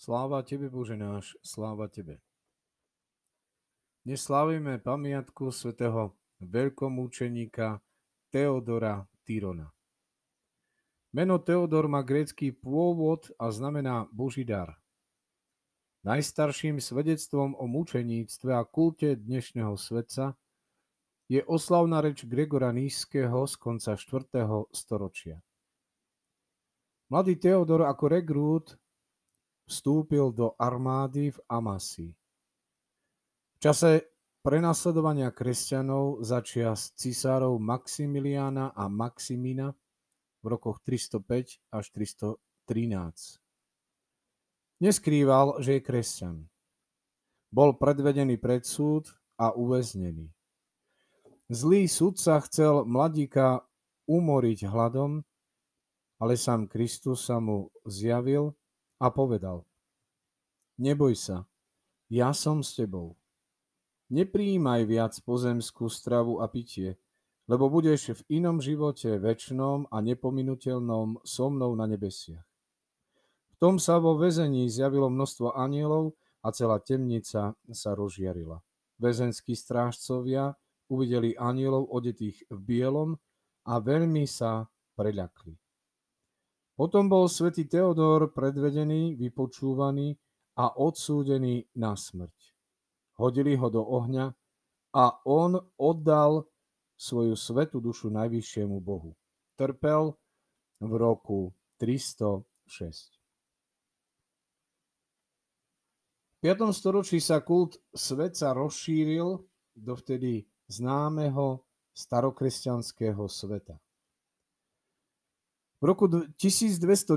Sláva Tebe, Bože náš, sláva Tebe. Dnes slávime pamiatku svätého veľkomúčeníka Teodora Tyrona. Meno Teodor má grécky pôvod a znamená Boží dar. Najstarším svedectvom o mučeníctve a kulte dnešného svetca je oslavná reč Gregora Nízkeho z konca 4. storočia. Mladý Teodor ako regrút vstúpil do armády v Amasi. V čase prenasledovania kresťanov začias cisárov Maximiliána a Maximína v rokoch 305 až 313. Neskrýval, že je kresťan. Bol predvedený pred súd a uväznený. Zlý sudca chcel mladíka umoriť hladom, ale sám Kristus sa mu zjavil a povedal, neboj sa, ja som s tebou. Nepríjmaj viac pozemskú stravu a pitie, lebo budeš v inom živote väčšnom a nepominutelnom so mnou na nebesiach. V tom sa vo väzení zjavilo množstvo anielov a celá temnica sa rozžiarila. Väzenskí strážcovia uvideli anielov odetých v bielom a veľmi sa preľakli. Potom bol svätý Teodor predvedený, vypočúvaný a odsúdený na smrť. Hodili ho do ohňa a on oddal svoju svetú dušu najvyššiemu Bohu. Trpel v roku 306. V 5. storočí sa kult svetca rozšíril do vtedy známeho starokresťanského sveta. V roku 1210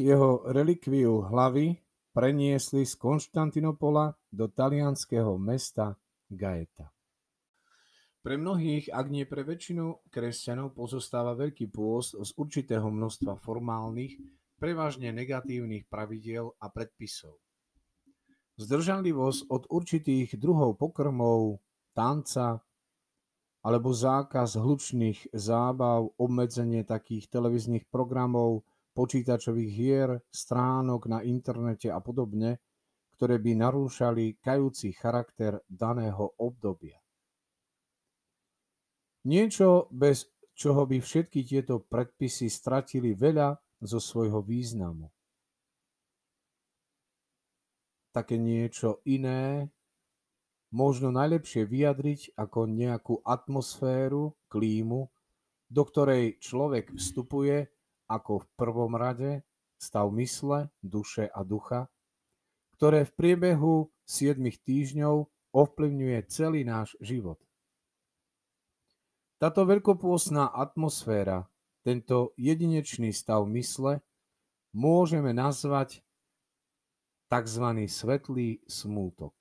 jeho relikviu hlavy preniesli z Konštantinopola do talianského mesta Gaeta. Pre mnohých, ak nie pre väčšinu kresťanov, pozostáva Veľký pôst z určitého množstva formálnych, prevažne negatívnych pravidiel a predpisov. Zdržanlivosť od určitých druhov pokrmov, tanca, alebo zákaz hlučných zábav, obmedzenie takých televíznych programov, počítačových hier, stránok na internete a podobne, ktoré by narúšali kajúci charakter daného obdobia. Niečo, bez čoho by všetky tieto predpisy stratili veľa zo svojho významu. Také niečo iné možno najlepšie vyjadriť ako nejakú atmosféru, klímu, do ktorej človek vstupuje ako v prvom rade stav mysle, duše a ducha, ktoré v priebehu 7 týždňov ovplyvňuje celý náš život. Táto veľkopôsná atmosféra, tento jedinečný stav mysle, môžeme nazvať tzv. svetlý smútok.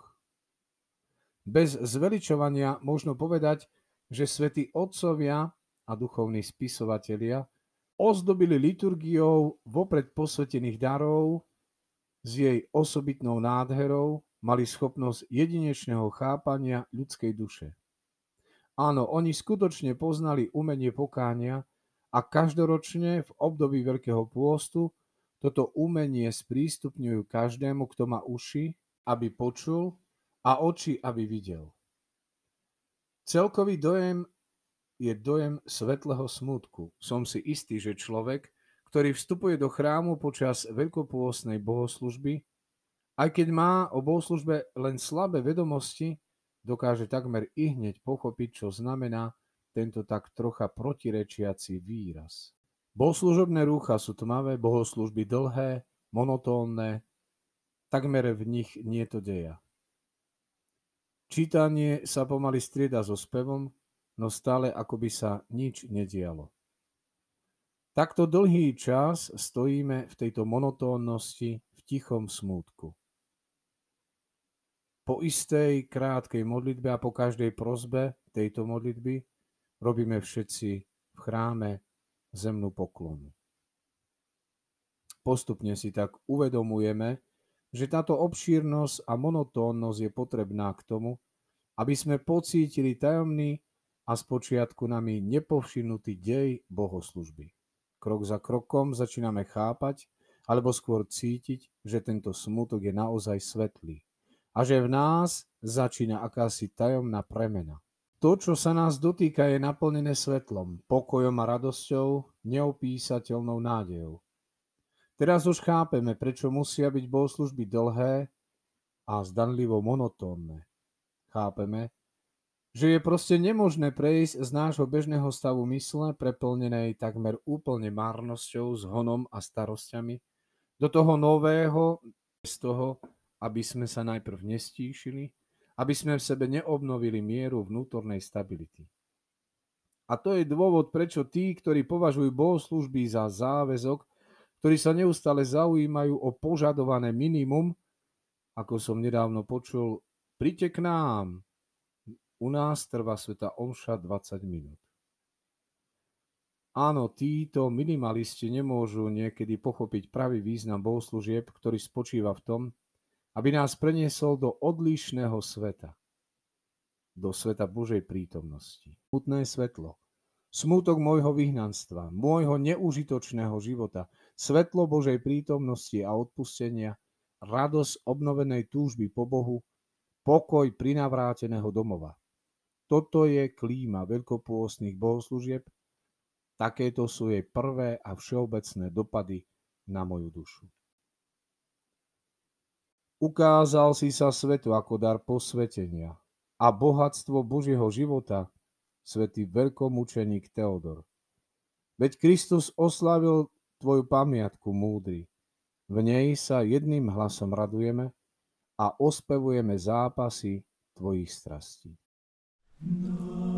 Bez zveličovania možno povedať, že svätí otcovia a duchovní spisovatelia ozdobili liturgiou vopred posvetených darov s jej osobitnou nádherou, mali schopnosť jedinečného chápania ľudskej duše. Áno, oni skutočne poznali umenie pokánia a každoročne v období Veľkého pôstu toto umenie sprístupňujú každému, kto má uši, aby počul a oči, aby videl. Celkový dojem je dojem svetlého smútku. Som si istý, že človek, ktorý vstupuje do chrámu počas veľkopôstnej bohoslužby, aj keď má o bohoslužbe len slabé vedomosti, dokáže takmer i hneď pochopiť, čo znamená tento tak trocha protirečiaci výraz. Bohoslužobné rúcha sú tmavé, bohoslužby dlhé, monotónne, takmer v nich nie to deja. Čítanie sa pomaly strieda so spevom, no stále ako by sa nič nedialo. Takto dlhý čas stojíme v tejto monotónnosti, v tichom smútku. Po istej krátkej modlitbe a po každej prozbe tejto modlitby robíme všetci v chráme zemnú poklonu. Postupne si tak uvedomujeme, že táto obšírnosť a monotónnosť je potrebná k tomu, aby sme pocítili tajomný a spočiatku nami nepovšimnutý dej bohoslužby. Krok za krokom začíname chápať alebo skôr cítiť, že tento smutok je naozaj svetlý a že v nás začína akási tajomná premena. To, čo sa nás dotýka, je naplnené svetlom, pokojom a radosťou, neopísateľnou nádejou. Teraz už chápeme, prečo musia byť bohoslužby dlhé a zdanlivo monotónne. Chápeme, že je proste nemožné prejsť z nášho bežného stavu mysle, preplnenej takmer úplne márnosťou, zhonom a starosťami, do toho nového, z toho, aby sme sa najprv nestíšili, aby sme v sebe neobnovili mieru vnútornej stability. A to je dôvod, prečo tí, ktorí považujú bohoslužby za záväzok, ktorí sa neustále zaujímajú o požadované minimum, ako som nedávno počul, príďte k nám. U nás trvá sveta omša 20 minút. Áno, títo minimalisti nemôžu niekedy pochopiť pravý význam bohoslúžieb, ktorý spočíva v tom, aby nás preniesol do odlišného sveta. Do sveta Božej prítomnosti. Smutné svetlo. Smutok môjho vyhnanstva, môjho neužitočného života, svetlo Božej prítomnosti a odpustenia, radosť obnovenej túžby po Bohu, pokoj prinavráteného domova. Toto je klíma veľkopôstnych bohoslúžieb, Takéto sú jej prvé a všeobecné dopady na moju dušu. Ukázal si sa svetu ako dar posvetenia a bohatstvo Božieho života, svätý veľkomučeník Teodor. Veď Kristus oslavil tvoju pamiatku múdry. V nej sa jedným hlasom radujeme a ospevujeme zápasy tvojich strastí. No.